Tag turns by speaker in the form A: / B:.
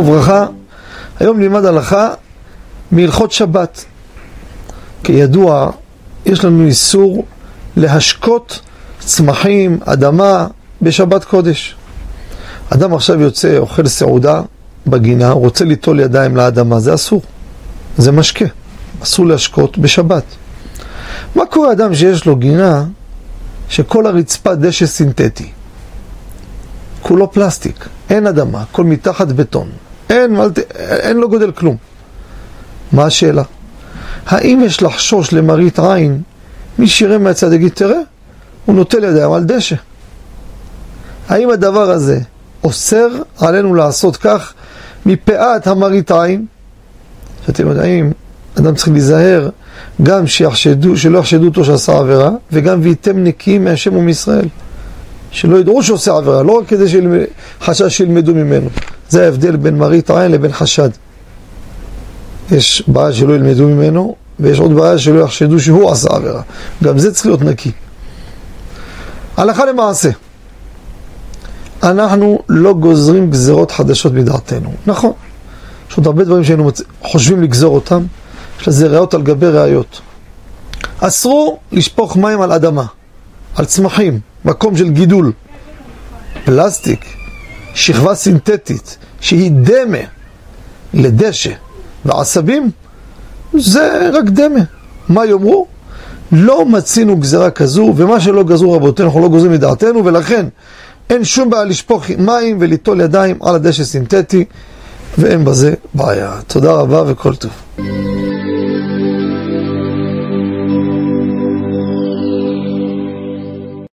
A: וברכה, היום נלמד הלכה מהלכות שבת. כידוע, יש לנו איסור להשקות צמחים, אדמה, בשבת קודש. אדם עכשיו יוצא, אוכל סעודה בגינה, רוצה ליטול ידיים לאדמה, זה אסור. זה משקה. אסור להשקות בשבת. מה קורה אדם שיש לו גינה שכל הרצפה דשא סינתטי? כולו פלסטיק, אין אדמה, הכל מתחת בטון, אין, אין לו גודל כלום. מה השאלה? האם יש לחשוש למראית עין, מי שיראה מהצד יגיד, תראה, הוא נוטל ידיים על דשא. האם הדבר הזה אוסר עלינו לעשות כך מפאת המראית עין? שאתם יודעים, אדם צריך להיזהר גם שיחשדו, שלא יחשדו אותו שעשה עבירה, וגם וייתם נקיים מהשם ומישראל. שלא ידעו שעושה עבירה, לא רק כדי שחשש שילמדו ממנו. זה ההבדל בין מראית עין לבין חשד. יש בעיה שלא ילמדו ממנו, ויש עוד בעיה שלא יחשדו שהוא עשה עבירה. גם זה צריך להיות נקי. הלכה למעשה, אנחנו לא גוזרים גזרות חדשות מדעתנו. נכון, יש עוד הרבה דברים שהיינו מצ... חושבים לגזור אותם, יש לזה ראיות על גבי ראיות. אסרו לשפוך מים על אדמה, על צמחים, מקום של גידול. פלסטיק, שכבה סינתטית, שהיא דמה לדשא ועשבים, זה רק דמה. מה יאמרו? לא מצינו גזרה כזו, ומה שלא גזרו רבותינו, אנחנו לא גוזרים מדעתנו, ולכן אין שום בעיה לשפוך מים וליטול ידיים על הדשא סינתטי, ואין בזה בעיה. תודה רבה וכל טוב.